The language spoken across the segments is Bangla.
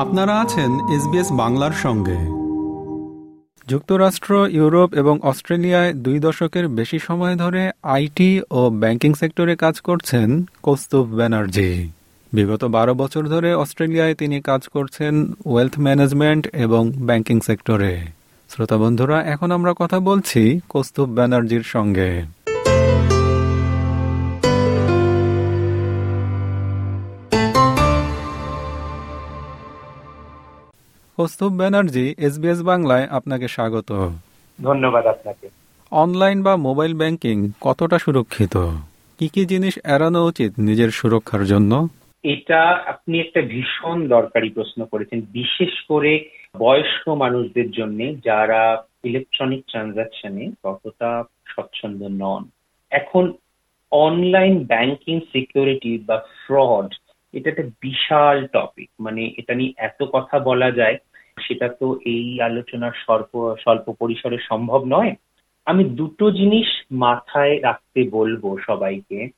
আপনারা আছেন এসবিএস বাংলার সঙ্গে। যুক্তরাষ্ট্র, ইউরোপ এবং অস্ট্রেলিয়ায় দুই দশকের বেশি সময় ধরে আইটি ও ব্যাংকিং সেক্টরে কাজ করছেন কৌস্তুভ ব্যানার্জি। বিগত বারো বছর ধরে অস্ট্রেলিয়ায় তিনি কাজ করছেন ওয়েলথ ম্যানেজমেন্ট এবং ব্যাংকিং সেক্টরে। শ্রোতা বন্ধুরা, এখন আমরা কথা বলছি কৌস্তুভ ব্যানার্জির সঙ্গে। কৌস্তুভ ব্যানার্জি এসবিএস বাংলায় আপনাকে স্বাগত। ধন্যবাদ আপনাকে। অনলাইন বা মোবাইল ব্যাংকিং কতটা সুরক্ষিত? কি কি জিনিস এড়ানো উচিত নিজের সুরক্ষার জন্য? এটা আপনি একটা ভীষণ দরকারি প্রশ্ন করেছেন বিশেষ করে বয়স্ক মানুষদের জন্য যারা ইলেকট্রনিক ট্রানজাকশনে ততটা স্বচ্ছন্দ নন। এখন অনলাইন ব্যাংকিং সিকিউরিটি বা ফ্রড এটা একটা বিশাল টপিক মানে এটা নিয়ে এত কথা বলা যায়। সেটা তো এই আলোচনার স্বল্প স্বল্প পরিসরে সম্ভব নয়। আমি দুটো জিনিস মাথায় রাখতে বলব সবাইকে।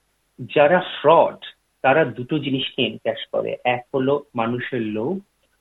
যারা ফ্রড তারা দুটো জিনিসকে এনক্যাশ করে। এক হলো মানুষের লোভ,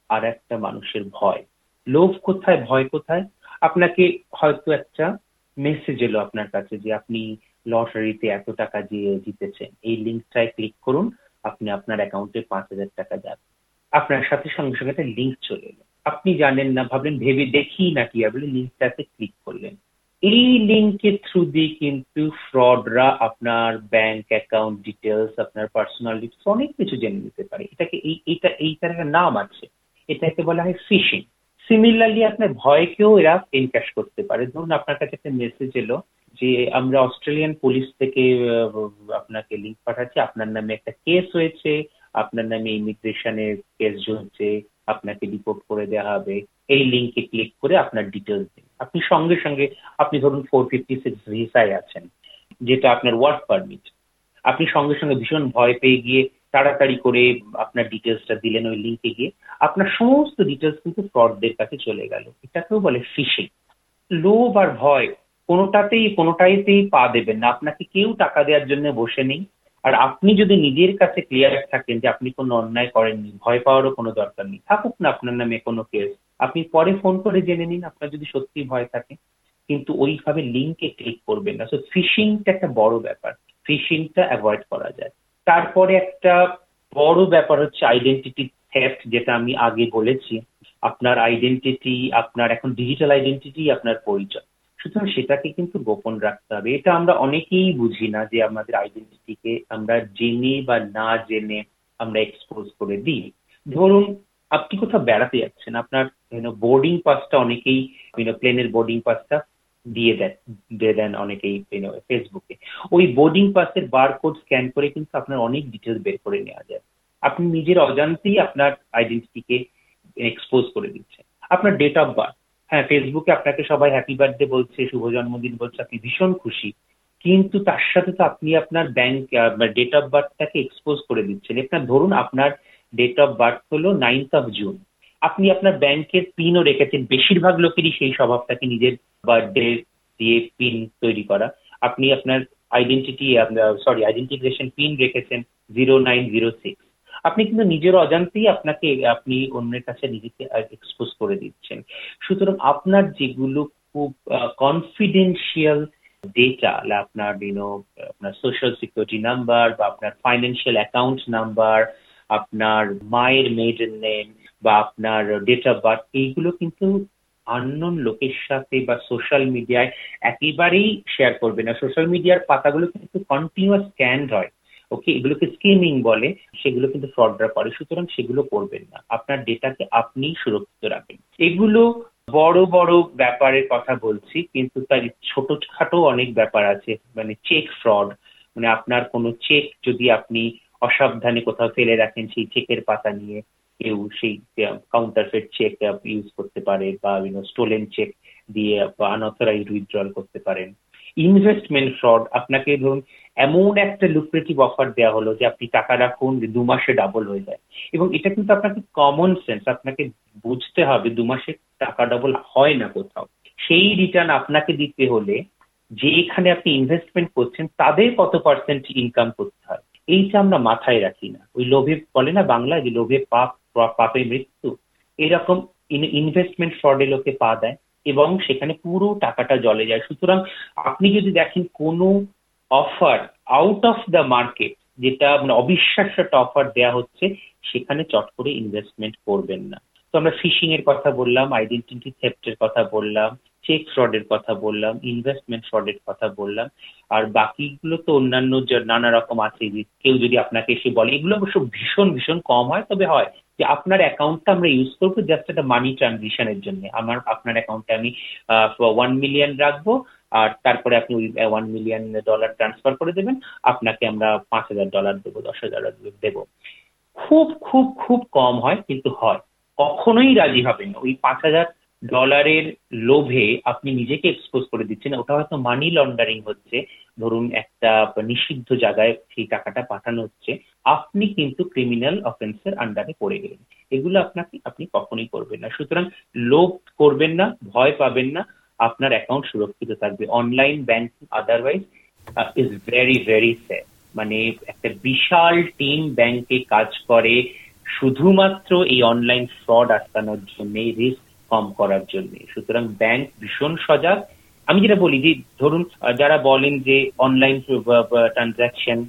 আর একটা মানুষের ভয়। লোভ কোথায়, ভয় কোথায়? আপনাকে হয়তো একটা মেসেজ এলো আপনার কাছে যে আপনি লটারিতে এত টাকা দিয়ে জিতেছেন। এই লিঙ্কটায় ক্লিক করুন, আপনি আপনার অ্যাকাউন্টে পাঁচ হাজার টাকা যাবে। আপনার সাথে সঙ্গে সঙ্গে একটা লিঙ্ক চলে এলো। আপনি জানেন না, ভাবলেন ভেবে দেখি না কি বলে লিঙ্কটাতে ক্লিক করলেন। এই লিঙ্কের থ্রু দিয়ে কিন্তু ফ্রডরা আপনার ব্যাংক অ্যাকাউন্ট ডিটেলস আপনার পার্সোনাল ডিটেলস অনেক কিছু জেনে নিতে পারে। এটাকে এই এটা এইটার একটা নাম আছে। এটাকে বলা হয় ফিশিং সিমিলারলি আপনার ভয়কেও এরা এনক্যাশ করতে পারে। ধরুন, আপনার কাছে একটা মেসেজ এলো যে, আমরা অস্ট্রেলিয়ান পুলিশ থেকে আপনাকে লিঙ্ক পাঠাচ্ছি। আপনার নামে একটা কেস হয়েছে। আপনার নামে ইমিগ্রেশনের কেস চলছে। আপনাকে রিপোর্ট করে দেওয়া হবে। এই লিঙ্কে ক্লিক করে আপনার ডিটেলস দিন আপনি সঙ্গে সঙ্গে, আপনি ধরুন ফোর ফিফটি সিক্স ভিসায় আছেন, যেটা আপনার ওয়ার্ক পারমিট আপনি সঙ্গে সঙ্গে ভীষণ ভয় পেয়ে গিয়ে তাড়াতাড়ি করে আপনার ডিটেলসটা দিলেন ওই লিঙ্কে গিয়ে। আপনার সমস্ত ডিটেলস কিন্তু ফ্রডদের কাছে চলে গেল। এটাকেও বলে ফিশিং লোভ আর ভয়, কোনোটাতেই, কোনোটাইতেই পা দেবেন না। আপনাকে কেউ টাকা দেওয়ার জন্য বসে নেই। আর আপনি যদি নিজের কাছে ক্লিয়ার থাকেন যে আপনি কোনো অন্যায় করেননি, ভয় পাওয়ারও কোনো দরকার নেই, থাকুক না আপনার নামে কোনো কেস আপনি পরে ফোন করে জেনে নিন, আপনার যদি সত্যি ভয় থাকে। কিন্তু ওইভাবে লিঙ্কে ক্লিক করবেন না। সো ফিশিংটা একটা বড় ব্যাপার। ফিশিংটা অ্যাভয়েড করা যায়। তারপরে একটা বড় ব্যাপার হচ্ছে আইডেন্টিটি থেফট যেটা আমি আগে বলেছি। আপনার আইডেন্টিটি আপনার এখন ডিজিটাল আইডেন্টিটি আপনার পরিচয়। সুতরাং সেটাকে কিন্তু গোপন রাখতে হবে। এটা আমরা অনেকেই বুঝি না যে আমাদের আইডেন্টিটিকে আমরা জেনে বা না জেনে আমরা এক্সপোজ করে দিই। ধরুন, আপনি কোথাও বেড়াতে যাচ্ছেন, আপনার বোর্ডিং পাসটা অনেকেই প্লেনের বোর্ডিং পাসটা দিয়ে দেন দিয়ে দেন অনেকেই ফেসবুকে ওই বোর্ডিং পাসের বারকোড স্ক্যান করে কিন্তু আপনার অনেক ডিটেলস বের করে নেওয়া যায়। আপনি নিজের অজান্তেই আপনার আইডেন্টিটিকে এক্সপোজ করে দিচ্ছেন। আপনার ডেট অফ বার্থ হ্যাঁ ফেসবুকে আপনাকে সবাই হ্যাপি বার্থডে বলছে, শুভ জন্মদিন বলছে, আপনি ভীষণ খুশি। কিন্তু তার সাথে তো আপনি আপনার ব্যাংক ডেট অফ বার্থটাকে এক্সপোজ করে দিচ্ছেন। আপনার, ধরুন আপনার ডেট অফ বার্থ হলো নাইনথ অফ জুন আপনি আপনার ব্যাংকের পিনও রেখেছেন। বেশিরভাগ লোকেরই সেই স্বভাবটাকে নিজের বার্থডে দিয়ে পিন তৈরি করা। আপনি আপনার আইডেন্টিটি সরি আইডেন্টিফিকেশন পিন রেখেছেন জিরো নাইন জিরো সিক্স আপনি কিন্তু নিজের অজান্তেই আপনাকে, আপনি অন্যের কাছে নিজেকে এক্সপোজ করে দিচ্ছেন। সুতরাং আপনার যেগুলো খুব কনফিডেন্সিয়াল ডেটা আপনার আপনার সোশ্যাল সিকিউরিটি নাম্বার বা আপনার ফাইন্যান্সিয়াল অ্যাকাউন্ট নাম্বার আপনার মায়ের মেডেন নেম বা আপনার ডেট অফ বার্থ এইগুলো কিন্তু আননোন লোকের সাথে বা সোশ্যাল মিডিয়ায় একেবারেই শেয়ার করবে না। সোশ্যাল মিডিয়ার পাতাগুলো কিন্তু কন্টিনিউয়াস স্ক্যান্ড হয়। ওকে এগুলোকে স্কিমিং বলে, সেগুলো কিন্তু ফ্রডরা করে, সুতরাং সেগুলো করবেন না। আপনার ডেটাকে আপনি সুরক্ষিত রাখেন এগুলো বড় বড় ব্যাপারের কথা বলছি, কিন্তু তার ছোটখাটো অনেক ব্যাপার আছে মানে চেক ফ্রড মানে আপনার কোনো চেক যদি আপনি অসাবধানে কোথাও ফেলে রাখেন, সেই চেকের পাতা নিয়ে কেউ সেই কাউন্টারফেট চেক ইউজ করতে পারে, বা স্টোলেন চেক দিয়ে আনঅথরাইজ উইথড্রল করতে পারেন। ইনভেস্টমেন্ট ফ্রড আপনাকে ধরুন এমন একটা লুক্রেটিভ অফার দেওয়া হলো যে আপনি টাকা রাখুন দু মাসে ডাবল হয়ে যায়। এবং এটা কিন্তু আপনাকে কমন সেন্স আপনাকে বুঝতে হবে দু মাসে টাকা ডাবল হয় না কোথাও। সেই রিটার্ন আপনাকে দিতে হলে যেখানে আপনি ইনভেস্টমেন্ট করছেন, তাদের কত পার্সেন্ট ইনকাম করতে হয়? এইটা আমরা মাথায় রাখি না। ওই লোভে বলে না বাংলায় যে লোভে পাপ পাপে মৃত্যু। এরকম ইনভেস্টমেন্ট ফ্রডে লোকে পা দেয় এবং সেখানে পুরো টাকাটা জলে যায়। সুতরাং আপনি যদি দেখেন কোনো offer out of the market যেটা মানে অবিশ্বাস্য একটা অফার দেওয়া হচ্ছে, সেখানে চট করে ইনভেস্টমেন্ট করবেন না। তো আমরা ফিশিং এর কথা বললাম আইডেন্টিটি থেফটের কথা বললাম চেক ফ্রডের কথা বললাম ইনভেস্টমেন্ট ফ্রডের কথা বললাম, আর বাকিগুলো তো অন্যান্য নানা রকম আছে কেউ যদি আপনাকে এসে বলে, এগুলো অবশ্য ভীষণ ভীষণ কম হয়, তবে হয় যে আপনার অ্যাকাউন্টটা আমরা ইউজ করব জাস্ট একটা মানি ট্রানজিশনের জন্য। আমার, আপনার অ্যাকাউন্টে আমি ওয়ান মিলিয়ন রাখব আর তারপরে আপনি ওই ওয়ান মিলিয়ন ডলার ট্রান্সফার করে দেবেন। আপনাকে আমরা পাঁচ হাজার ডলার দেবো, দশ হাজার ডলার দেবো। খুব খুব খুব কম হয়, কিন্তু হয়। কখনোই রাজি হবেন ওই পাঁচ হাজার ডলারের লোভে আপনি নিজেকে এক্সপোজ করে দিচ্ছেন। ওটা হয়তো মানি লন্ডারিং হচ্ছে। ধরুন, একটা নিষিদ্ধ জায়গায় সেই টাকাটা পাঠানো হচ্ছে। আপনি কিন্তু ক্রিমিনাল অফেন্সের আন্ডারে পড়ে গেলেন। এগুলো আপনাকে, আপনি কখনোই করবেন না। সুতরাং লোভ করবেন না, ভয় পাবেন না। আপনার অ্যাকাউন্ট সুরক্ষিত থাকবে। Online banking otherwise is very very safe মানে একটা বিশাল টিম ব্যাংকে কাজ করে শুধুমাত্র এই অনলাইন ফ্রড আটকানোর জন্য রিস্ক কম করার জন্য। সুতরাং ব্যাংক ভীষণ সজাগ। আমি যেটা বলি যে, ধরুন যারা বলেন যে অনলাইন ট্রানজাকশন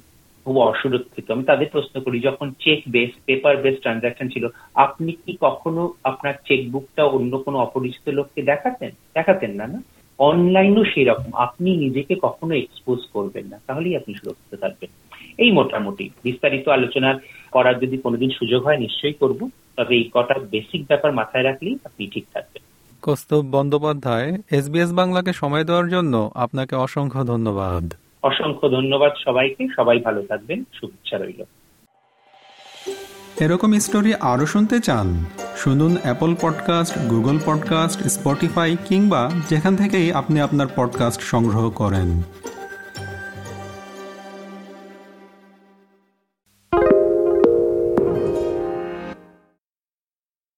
খুব অসুরক্ষিত আমি তাদের প্রশ্ন করি, যখন check base paper base transaction ছিল, আপনি কি কখনো আপনার চেকবুকটা অন্য কোনো অপরিচিত লোককে দেখাতেন? দেখাতেন না না? অনলাইনও সেই রকম আপনি নিজেকে কখনো এক্সপোজ করবেন না। তাহলেই আপনি সুরক্ষিত থাকবেন। এই মোটামুটি। বিস্তারিত আলোচনা করার যদি কোনোদিন সুযোগ হয়, নিশ্চয়ই করব। তবে এই কটা বেসিক ব্যাপার মাথায় রাখলেই আপনি ঠিক থাকবেন। কৌস্তব বন্দ্যোপাধ্যায় এসবিএস বাংলাকে সময় দেওয়ার জন্য আপনাকে অসংখ্য ধন্যবাদ। অসংখ্য ধন্যবাদ সবাইকে। সবাই ভালো থাকবেন। শুভেচ্ছা রইল। এরকম স্টোরি আরও শুনতে চান, শুনুন Apple podcast Google podcast Spotify কিংবা যেখান থেকেই আপনি আপনার পডকাস্ট সংগ্রহ করেন।